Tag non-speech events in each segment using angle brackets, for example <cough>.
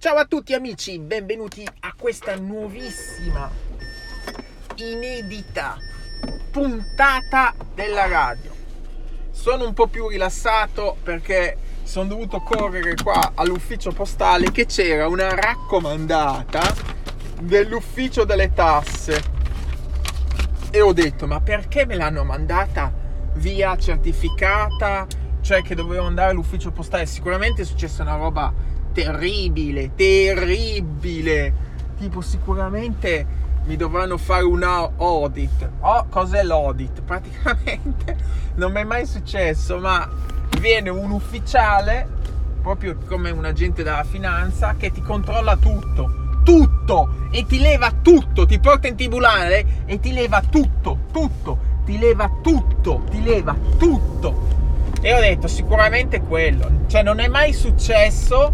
Ciao a tutti amici, benvenuti a questa nuovissima, inedita puntata della radio. Sono un po' più rilassato perché sono dovuto correre qua all'ufficio postale che c'era una raccomandata dell'ufficio delle tasse. E ho detto, ma perché me l'hanno mandata via certificata? Cioè che dovevo andare all'ufficio postale. Sicuramente è successa una roba terribile, terribile. Tipo sicuramente mi dovranno fare un audit. Oh, cos'è l'audit? <laughs> Praticamente non mi è mai successo, ma viene un ufficiale, proprio come un agente della finanza, che ti controlla tutto. Tutto! E ti leva tutto, ti porta in tribunale e ti leva tutto, tutto, ti leva tutto, ti leva tutto. E ho detto sicuramente quello. Cioè non è mai successo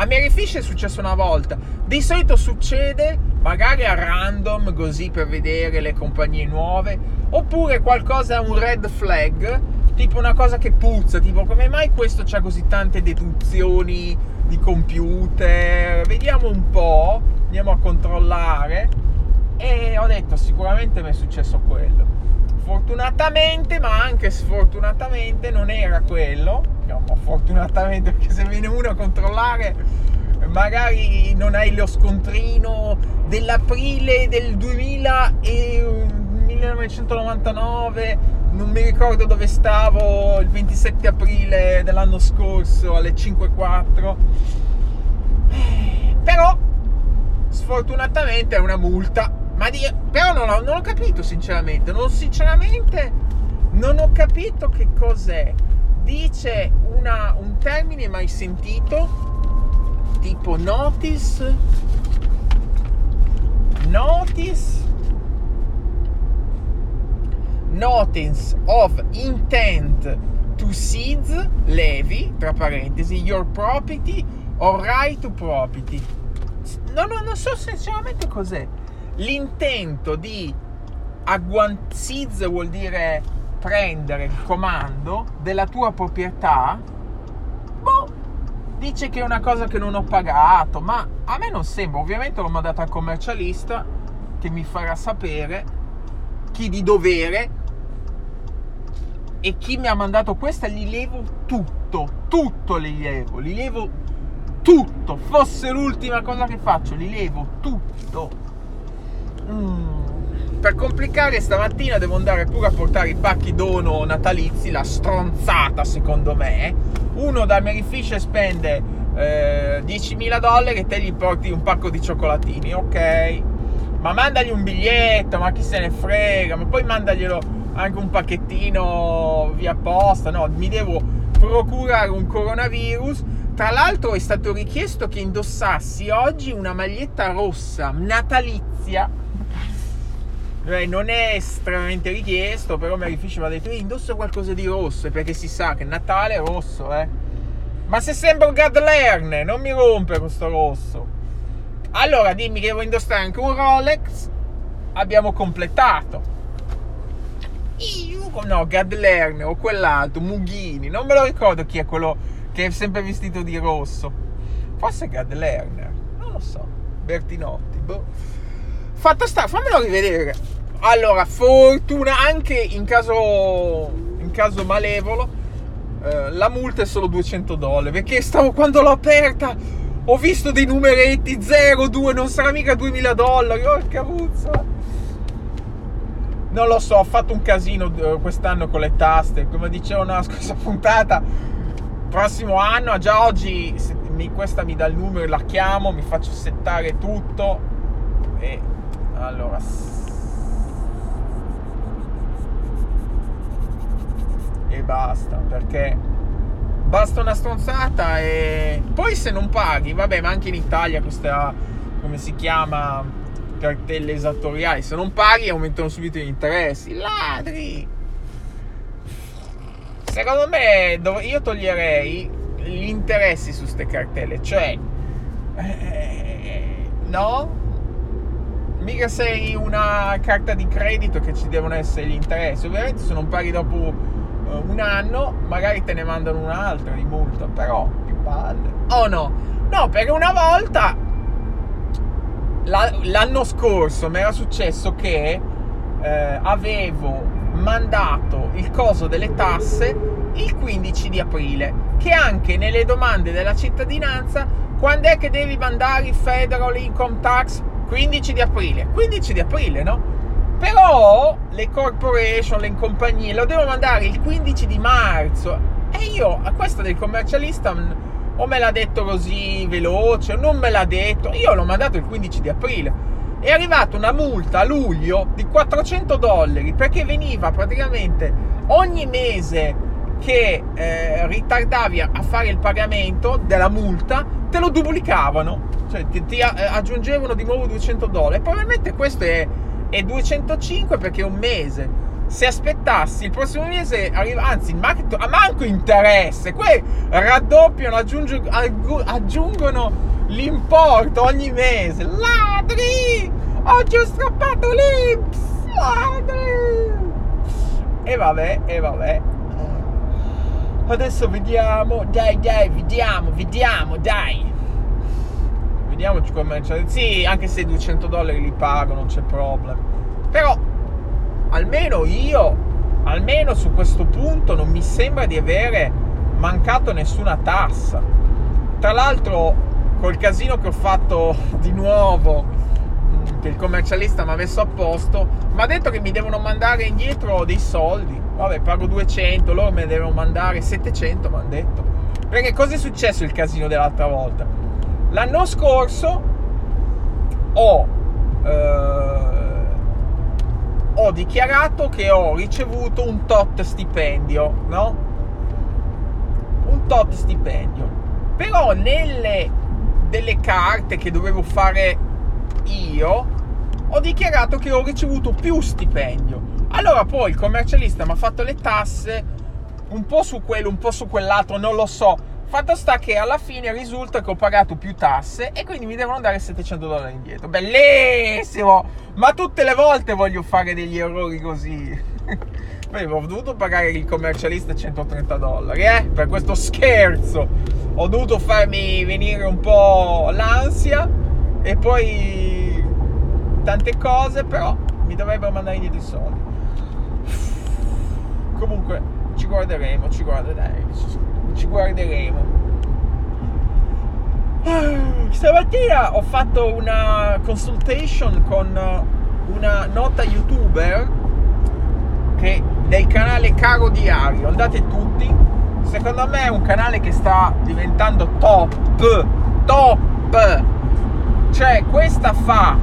a Mary Fish è successo una volta. Di solito succede magari a random, così per vedere le compagnie nuove, oppure qualcosa, un red flag, tipo una cosa che puzza, tipo come mai questo c'ha così tante deduzioni di computer? Vediamo un po', andiamo a controllare. E ho detto sicuramente mi è successo quello. Fortunatamente, ma anche sfortunatamente non era quello diciamo, fortunatamente perché se viene uno a controllare magari non hai lo scontrino dell'aprile del 2000 e 1999 non mi ricordo dove stavo il 27 aprile dell'anno scorso alle 5.4 però sfortunatamente è una multa. Ma di, però non ho, non ho capito sinceramente. Non sinceramente non ho capito che cos'è dice una, un termine mai sentito, tipo notice, notice, notice of intent to seize, levi, tra parentesi, your property or right to property. No, no, non so sinceramente cos'è. L'intento di seize vuol dire prendere il comando della tua proprietà, boh, dice che è una cosa che non ho pagato, ma a me non sembra, ovviamente l'ho mandato al commercialista che mi farà sapere chi di dovere e chi mi ha mandato questa gli levo tutto, tutto li levo, li levo tutto, fosse l'ultima cosa che faccio, li levo tutto. Mm per complicare stamattina devo andare pure a portare i pacchi dono natalizi, la stronzata secondo me. Uno da Mary Fish spende eh, 10.000 dollari e te gli porti un pacco di cioccolatini, ok? Ma mandagli un biglietto, ma chi se ne frega, ma poi mandaglielo anche un pacchettino via posta, no? Mi devo procurare un coronavirus. Tra l'altro è stato richiesto che indossassi oggi una maglietta rossa natalizia non è estremamente richiesto, però Mary Fish mi ha detto, indossa qualcosa di rosso, perché si sa che Natale è rosso, eh. Ma se sembra un Gad Lerne, non mi rompe questo rosso. Allora dimmi che devo indossare anche un Rolex, abbiamo completato. Io, no, Gad Lerne o quell'altro, Mughini, non me lo ricordo chi è quello che è sempre vestito di rosso. Forse Gad Lerner, non lo so, Bertinotti, boh. Fatto sta, fammelo rivedere. Allora, fortuna anche in caso, in caso malevolo, eh, la multa è solo 200 dollari. Perché stavo quando l'ho aperta, ho visto dei numeretti 0, 2, non sarà mica 2000 dollari. Porca puzza. Non lo so, ho fatto un casino eh, quest'anno con le taste. Come dicevo nella <laughs> scorsa puntata, prossimo anno, già oggi mi, questa mi dà il numero, la chiamo, mi faccio settare tutto e allora. E basta perché basta una stronzata e poi se non paghi vabbè ma anche in Italia questa come si chiama cartelle esattoriali se non paghi aumentano subito gli interessi. Ladri! Secondo me io toglierei gli interessi su queste cartelle cioè eh, no mica sei una carta di credito che ci devono essere gli interessi. Ovviamente se non paghi dopo uh, un anno, magari te ne mandano un'altra di multa, però che palle. Oh no, No, perché una volta l'anno scorso mi era successo che eh, avevo mandato il coso delle tasse il 15 di aprile, che anche nelle domande della cittadinanza, quando è che devi mandare il federal income tax? 15 di aprile. 15 di aprile, no? Però le corporation, le compagnie lo devo mandare il 15 di marzo. E io a questa del commercialista o me l'ha detto così veloce, o non me l'ha detto. Io l'ho mandato il 15 di aprile. È arrivata una multa a luglio di 400 dollari perché veniva praticamente ogni mese che eh, ritardavi a fare il pagamento della multa, te lo duplicavano, cioè ti, ti aggiungevano di nuovo 200 dollari. Probabilmente questo è, è 205 perché è un mese. Se aspettassi il prossimo mese arriva, anzi a manco interesse. Que raddoppiano aggiungo, aggiungono l'importo ogni mese. Ladri! Oggi ho strappato l'Ips! Ladri! E vabbè e vabbè. Adesso vediamo dai dai vediamo vediamo dai vediamoci come sì anche se 200 dollari li pago non c'è problema però almeno io, almeno su questo punto, non mi sembra di avere mancato nessuna tassa. Tra l'altro, col casino che ho fatto <laughs> di nuovo, mm, che il commercialista mi ha messo a posto, mi ha detto che mi devono mandare indietro dei soldi. Vabbè, pago 200, loro me ne devono mandare 700, mi hanno detto. Perché cosa è successo il casino dell'altra volta? L'anno scorso ho... Eh, ho dichiarato che ho ricevuto un tot stipendio, no? Un tot stipendio. Però nelle delle carte che dovevo fare io, ho dichiarato che ho ricevuto più stipendio. Allora poi il commercialista mi ha fatto le tasse, un po' su quello, un po' su quell'altro, non lo so Fatto sta che alla fine risulta che ho pagato più tasse e quindi mi devono dare 700 dollari indietro. Bellissimo! Ma tutte le volte voglio fare degli errori così. <laughs> Beh, ho dovuto pagare il commercialista 130 dollari, eh? Per questo scherzo. Ho dovuto farmi venire un po' l'ansia e poi tante cose, però mi dovrebbero mandare indietro i soldi. Comunque, ci guarderemo, ci guarderemo ci guarderemo. Stamattina ho fatto una consultation con una nota youtuber che del canale Caro Diario. Andate tutti. Secondo me è un canale che sta diventando top. Top. Cioè, questa fa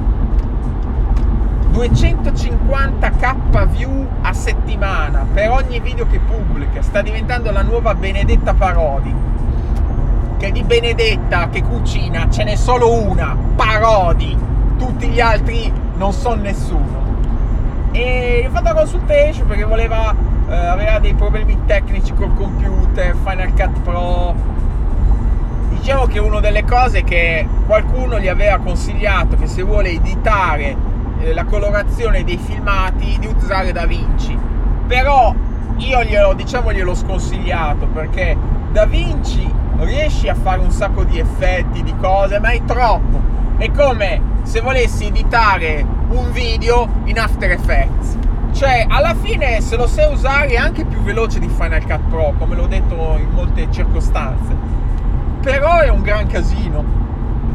250k view a settimana per ogni video che pubblica. Sta diventando la nuova Benedetta Parodi. Che di Benedetta che cucina ce n'è solo una, Parodi. Tutti gli altri non sono nessuno. E ho fatto la consultation perché voleva, eh, aveva dei problemi tecnici col computer, Final Cut Pro. Diciamo che una delle cose che qualcuno gli aveva consigliato che se vuole editare eh, la colorazione dei filmati di usare Da Vinci. Però io glielo, diciamo, gliel'ho sconsigliato perché Da Vinci riesci a fare un sacco di effetti, di cose, ma è troppo. È come se volessi editare un video in After Effects. Cioè, alla fine, se lo sai usare, è anche più veloce di Final Cut Pro, come l'ho detto in molte circostanze. Però è un gran casino.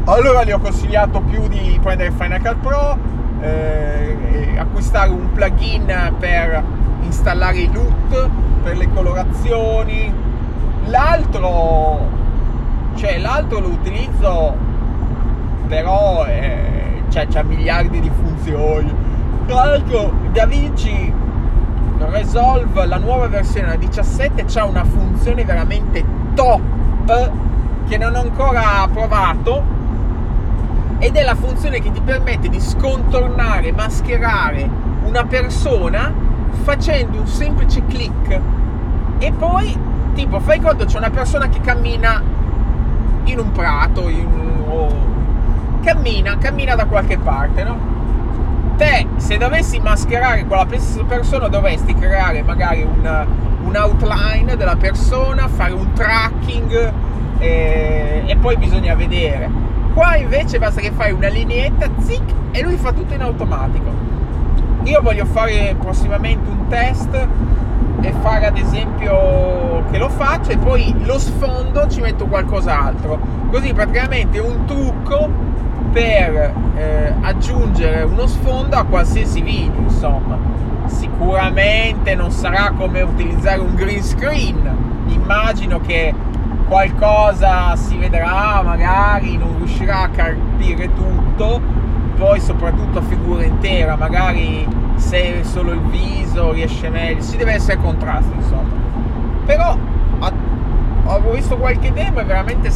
Allora gli ho consigliato più di prendere Final Cut Pro, eh, acquistare un plugin per installare i LUT, per le colorazioni. L'altro, cioè l'altro lo utilizzo, però eh, cioè, c'ha miliardi di funzioni. Tra l'altro DaVinci Resolve, la nuova versione, la 17, ha una funzione veramente top che non ho ancora provato ed è la funzione che ti permette di scontornare, mascherare una persona facendo un semplice click e poi tipo fai conto c'è una persona che cammina in un prato in un, oh, cammina cammina da qualche parte no? te se dovessi mascherare quella persona dovresti creare magari un, un outline della persona fare un tracking e, e poi bisogna vedere. Qua invece basta che fai una lineetta, zic, e lui fa tutto in automatico. Io voglio fare prossimamente un test e fare ad esempio che lo faccio e poi lo sfondo ci metto qualcos'altro. Così praticamente un trucco per eh, aggiungere uno sfondo a qualsiasi video, insomma. Sicuramente non sarà come utilizzare un green screen. Immagino che qualcosa si vedrà, magari non riuscirà a capire tutto, poi soprattutto a figura intera, magari se solo il viso riesce meglio, si deve essere contrasto insomma. Però ho visto qualche demo, è veramente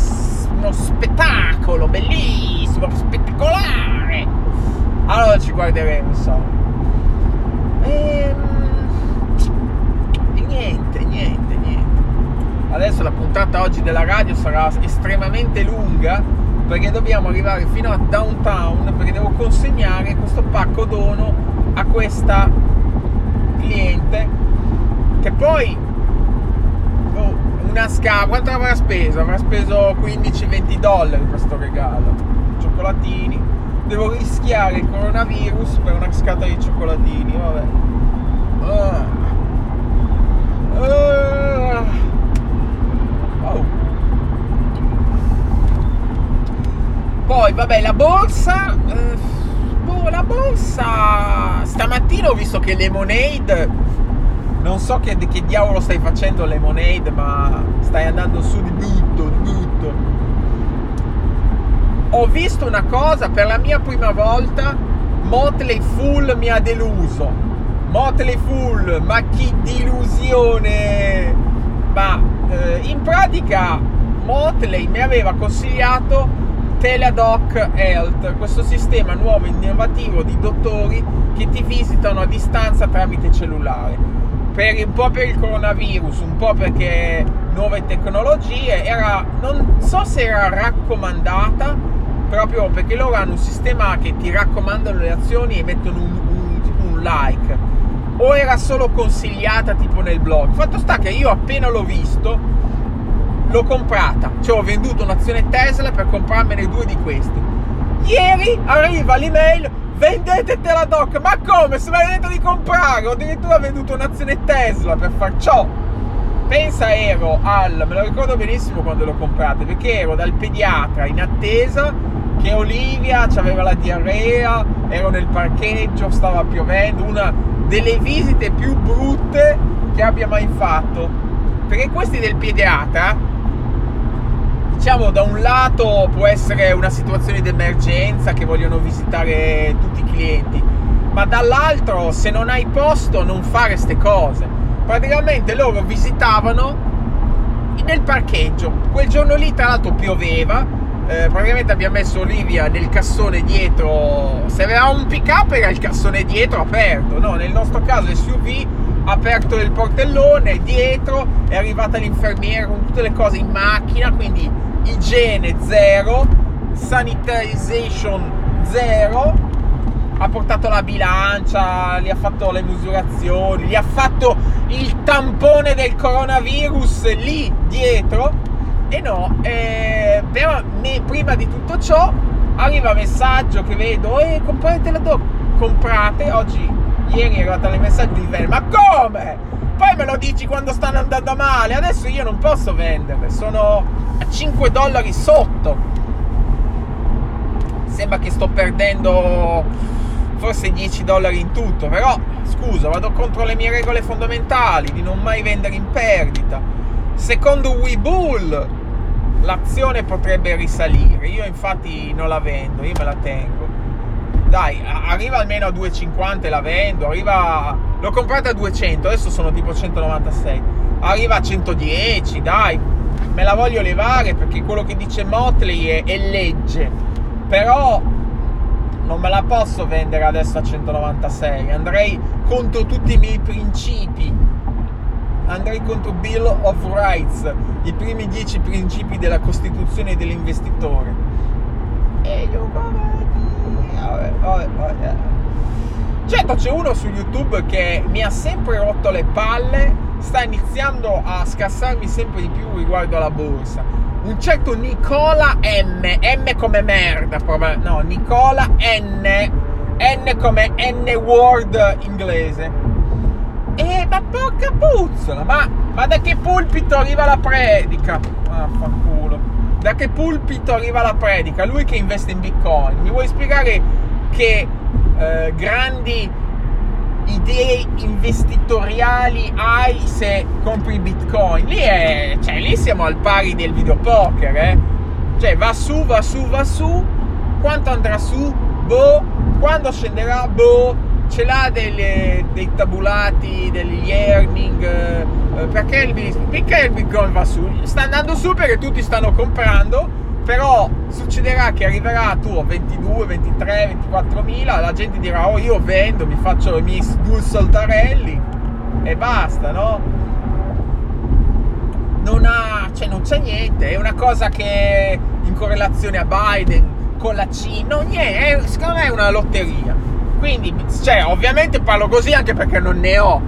uno spettacolo, bellissimo, spettacolare. Allora ci guarderemo insomma. E, ehm, e niente. Adesso la puntata oggi della radio sarà estremamente lunga perché dobbiamo arrivare fino a downtown perché devo consegnare questo pacco dono a questa cliente che poi oh, una scala quanto avrà speso? avrà speso 15-20 dollari questo regalo cioccolatini devo rischiare il coronavirus per una scatola di cioccolatini vabbè uh. Uh. Oh. poi vabbè la borsa uh boh, la borsa. Stamattina ho visto che Lemonade. Non so che, che diavolo stai facendo Lemonade, ma stai andando su di tutto, di tutto. Ho visto una cosa per la mia prima volta. Motley Full mi ha deluso. Motley Full, ma che delusione! Ma eh, in pratica Motley mi aveva consigliato Teladoc Health, questo sistema nuovo e innovativo di dottori che ti visitano a distanza tramite cellulare. Per, un po' per il coronavirus, un po' perché nuove tecnologie, era, non so se era raccomandata, proprio perché loro hanno un sistema che ti raccomandano le azioni e mettono un, un, un like, o era solo consigliata tipo nel blog. Fatto sta che io appena l'ho visto, l'ho comprata, cioè ho venduto un'azione Tesla per comprarmene due di questi. Ieri arriva l'email, vendete Teladoc, ma come? Se mi hai detto di comprare, ho addirittura venduto un'azione Tesla per far ciò. Pensa ero al, me lo ricordo benissimo quando l'ho comprata, perché ero dal pediatra in attesa che Olivia aveva la diarrea, ero nel parcheggio, stava piovendo, una delle visite più brutte che abbia mai fatto. Perché questi del pediatra diciamo da un lato può essere una situazione di emergenza che vogliono visitare tutti i clienti, ma dall'altro se non hai posto non fare queste cose. Praticamente loro visitavano nel parcheggio. Quel giorno lì tra l'altro pioveva, eh, praticamente abbiamo messo Olivia nel cassone dietro, se aveva un pick up era il cassone dietro aperto, no? Nel nostro caso SUV aperto il portellone, dietro è arrivata l'infermiera con tutte le cose in macchina, quindi igiene zero, sanitization zero, ha portato la bilancia, gli ha fatto le misurazioni, gli ha fatto il tampone del coronavirus lì dietro. E no, eh, però ne, prima di tutto ciò arriva messaggio che vedo, eh, comprate la doc, comprate, oggi, ieri arrivato il messaggio di vendere, ma come? Poi me lo dici quando stanno andando male. Adesso io non posso venderle, sono a 5 dollari sotto. Sembra che sto perdendo forse 10 dollari in tutto, però scusa, vado contro le mie regole fondamentali di non mai vendere in perdita. Secondo Webull l'azione potrebbe risalire, io infatti non la vendo, io me la tengo dai, arriva almeno a 2,50 e la vendo, arriva... L'ho comprata a 200, adesso sono tipo 196. Arriva a 110, dai, me la voglio levare perché quello che dice Motley è, è legge. Però non me la posso vendere adesso a 196, andrei contro tutti i miei principi. Andrei contro Bill of Rights, i primi 10 principi della Costituzione dell'investitore. E io vabbè, vabbè, vabbè. Certo c'è uno su YouTube che mi ha sempre rotto le palle, sta iniziando a scassarmi sempre di più riguardo alla borsa. un certo Nicola M, M come merda, no, Nicola N, N come N-word inglese. E ma porca puzzola, ma, ma da che pulpito arriva la predica? Vaffanculo. Da che pulpito arriva la predica? Lui che investe in bitcoin. Mi vuoi spiegare che eh, grandi idee investitoriali hai se compri bitcoin. Lì, è, cioè, lì siamo al pari del videopoker, eh? Cioè, va su, va su, va su. Quanto andrà su? Boh. Quando scenderà? Boh. Ce l'ha delle, dei tabulati, degli earning. Eh, perché, il, perché il bitcoin va su? Sta andando su perché tutti stanno comprando però succederà che arriverà tu a 22, 23, 24 mila, la gente dirà oh io vendo, mi faccio i miei due soldarelli e basta, no? Non ha, cioè non c'è niente, è una cosa che in correlazione a Biden con la Cina, no niente, è, secondo me è una lotteria. Quindi, cioè, ovviamente parlo così anche perché non ne ho.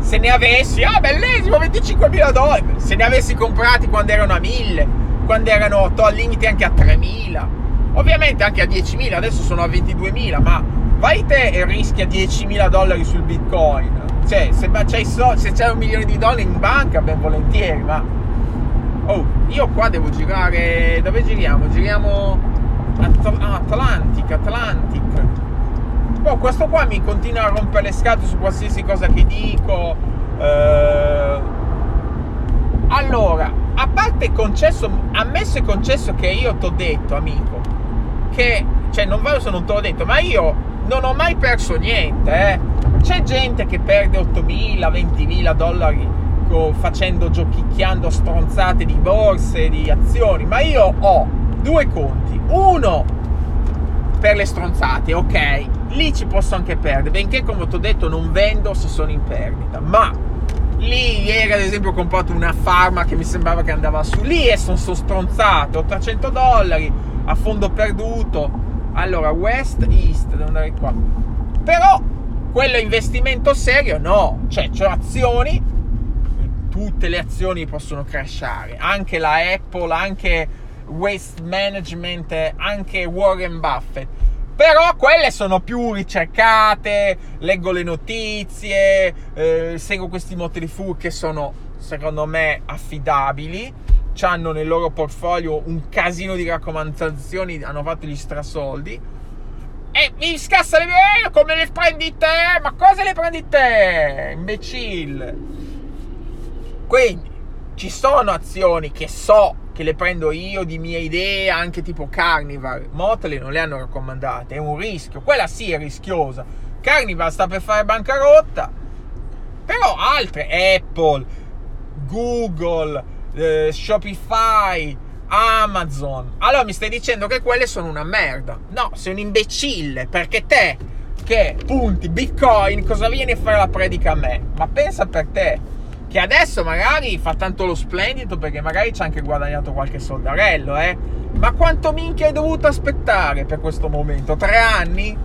Se ne avessi, ah bellissimo, 25 mila dollari, se ne avessi comprati quando erano a 1000 quando erano al limite anche a 3.000, ovviamente anche a 10.000, adesso sono a 22.000, ma vai te e rischia 10.000 dollari sul bitcoin. Cioè, se, c'hai so, se c'è un milione di dollari in banca, ben volentieri, ma... Oh, io qua devo girare... Dove giriamo? Giriamo... At- Atlantic, Atlantic. Oh, questo qua mi continua a rompere le scatole su qualsiasi cosa che dico. Eh... Allora, a parte concesso, ammesso e concesso che io ti ho detto, amico, che, cioè non vado se non te l'ho detto, ma io non ho mai perso niente, eh. C'è gente che perde 8.000, 20.000 dollari facendo, giochicchiando stronzate di borse, di azioni, ma io ho due conti. Uno per le stronzate, ok, lì ci posso anche perdere, benché come ti ho detto non vendo se sono in perdita, ma Lì ieri ad esempio ho comprato una farma che mi sembrava che andava su. Lì e sono, sono stronzato, 800 dollari a fondo perduto. Allora, West East, devo andare qua. Però quello investimento serio no, cioè ho azioni, tutte le azioni possono crashare, anche la Apple, anche Waste Management, anche Warren Buffett però quelle sono più ricercate, leggo le notizie, eh, seguo questi motori fu che sono secondo me affidabili, hanno nel loro portfolio un casino di raccomandazioni, hanno fatto gli strasoldi. E mi scassa le idee, come le prendi te? Ma cosa le prendi te? Imbecille. Quindi ci sono azioni che so che le prendo io di mie idee, anche tipo Carnival. Motley non le hanno raccomandate, è un rischio. Quella sì è rischiosa. Carnival sta per fare bancarotta. Però altre, Apple, Google, eh, Shopify, Amazon. Allora mi stai dicendo che quelle sono una merda. No, sei un imbecille, perché te che punti Bitcoin, cosa vieni a fare la predica a me? Ma pensa per te che adesso magari fa tanto lo splendido perché magari ci ha anche guadagnato qualche soldarello, eh. Ma quanto minchia hai dovuto aspettare per questo momento? Tre anni? <laughs>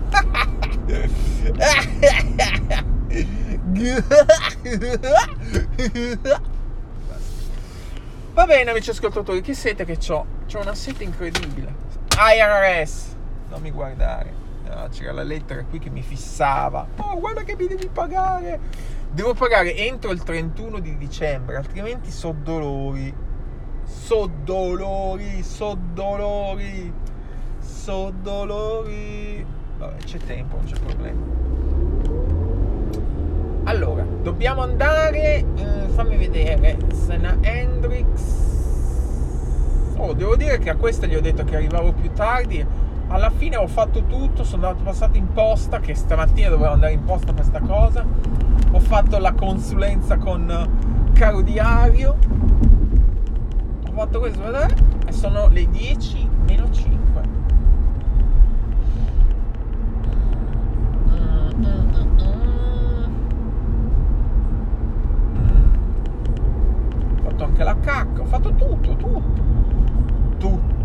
Va bene amici ascoltatori, che sete che ho? C'ho una sete incredibile. IRS, non mi guardare. No, c'era la lettera qui che mi fissava. Oh, guarda che mi devi pagare devo pagare entro il 31 di dicembre, altrimenti so dolori. So dolori, so dolori, so dolori. Vabbè, c'è tempo, non c'è problema. Allora, dobbiamo andare. Eh, fammi vedere. Sena Hendrix. Oh, devo dire che a questa gli ho detto che arrivavo più tardi. Alla fine ho fatto tutto, sono andato passato in posta, che stamattina dovevo andare in posta questa cosa. Ho fatto la consulenza con Caro Diario. Ho fatto questo vedete? E sono le 10 meno 5 ho fatto anche la cacca ho fatto tutto tutto. Tutto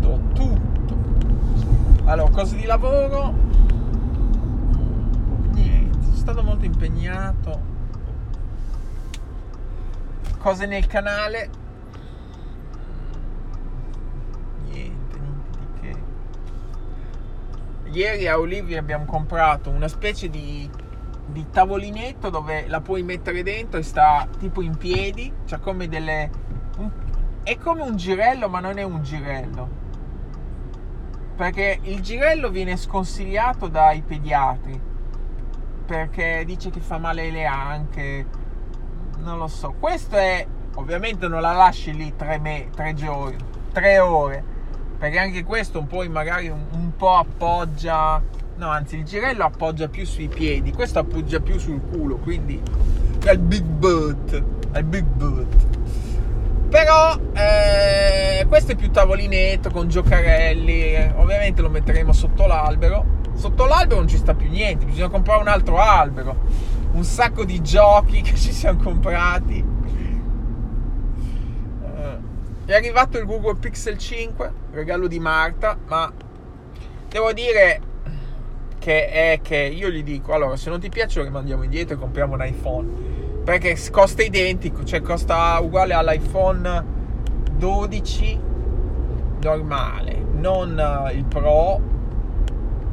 allora, cose di lavoro. Niente, sono stato molto impegnato. Cose nel canale. Niente, niente di che. Ieri a Olivia abbiamo comprato una specie di, di tavolinetto dove la puoi mettere dentro e sta tipo in piedi, cioè come delle... È come un girello ma non è un girello perché il girello viene sconsigliato dai pediatri perché dice che fa male le anche. Non lo so. Questo è ovviamente non la lasci lì tre, me, tre giorni, tre ore perché anche questo un po' magari un, un, po' appoggia no anzi il girello appoggia più sui piedi questo appoggia più sul culo quindi è il big butt il big butt però eh, questo è più tavolinetto con giocarelli ovviamente lo metteremo sotto l'albero. Sotto l'albero non ci sta più niente bisogna comprare un altro albero. Un sacco di giochi <laughs> che ci siamo comprati. È arrivato il Google Pixel 5, regalo di Marta, ma devo dire che è che io gli dico, allora se non ti piace lo rimandiamo indietro e compriamo un iPhone, perché costa identico, cioè costa uguale all'iPhone 12 normale, non eh, il Pro,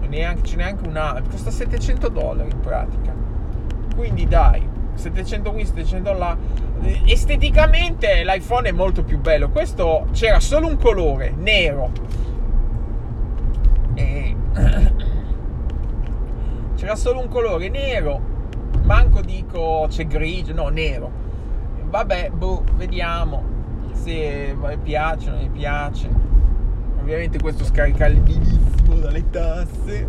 neanche, c'è neanche una, costa 700 dollari in pratica. Quindi dai, 700 qui, 700 là. Esteticamente l'iPhone è molto più bello. Questo c'era solo un colore, nero. E... <coughs> c'era solo un colore nero. Manco dico c'è grigio, no, nero. Vabbè, boh, vediamo se mi piace o non mi piace. Ovviamente questo scaricabilissimo dalle tasse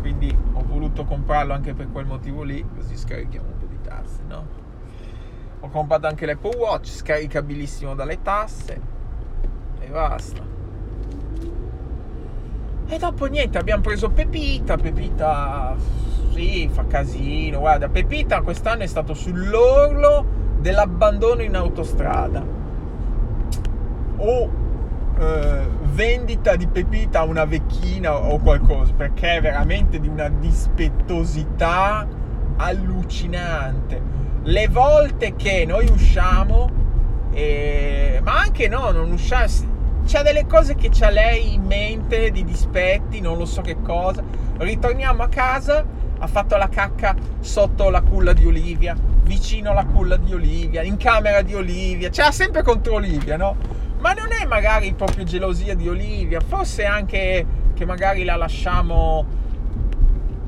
quindi ho voluto comprarlo anche per quel motivo lì, così scarichiamo un po' di tasse, no? Ho comprato anche l'Apple Watch, scaricabilissimo dalle tasse e basta. E dopo niente, abbiamo preso Pepita, Pepita sì, fa casino, guarda, Pepita quest'anno è stato sull'orlo dell'abbandono in autostrada. Oh, eh, vendita di pepita a una vecchina o qualcosa, perché è veramente di una dispettosità allucinante. Le volte che noi usciamo, eh, ma anche no, non usciamo, c'è delle cose che c'ha lei in mente di dispetti, non lo so che cosa. Ritorniamo a casa, ha fatto la cacca sotto la culla di Olivia, vicino alla culla di Olivia, in camera di Olivia, ce sempre contro Olivia, no? Ma non è magari proprio gelosia di Olivia, forse anche che magari la lasciamo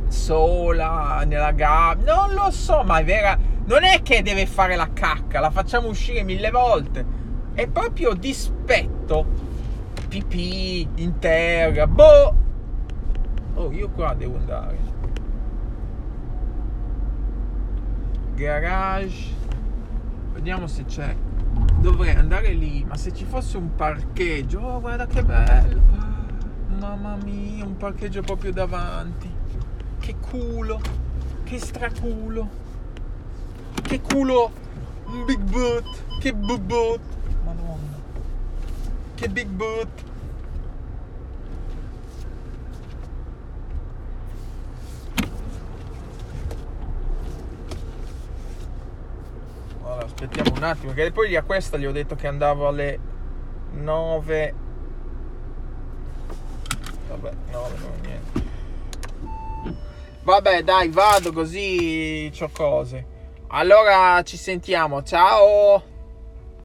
sola nella gabbia, non lo so, ma è vera, non è che deve fare la cacca, la facciamo uscire mille volte, è proprio dispetto, pipì, in terra, boh, oh io qua devo andare, garage, vediamo se c'è. Dovrei andare lì, ma se ci fosse un parcheggio, oh guarda che bello, mamma mia, un parcheggio proprio davanti, che culo, che straculo, che culo, un big boot, che big boot, madonna, che big boot. aspettiamo un attimo, che poi a questa gli ho detto che andavo alle 9. Vabbè, 9 no, niente. Vabbè, dai, vado così c'ho cose. Allora ci sentiamo, ciao!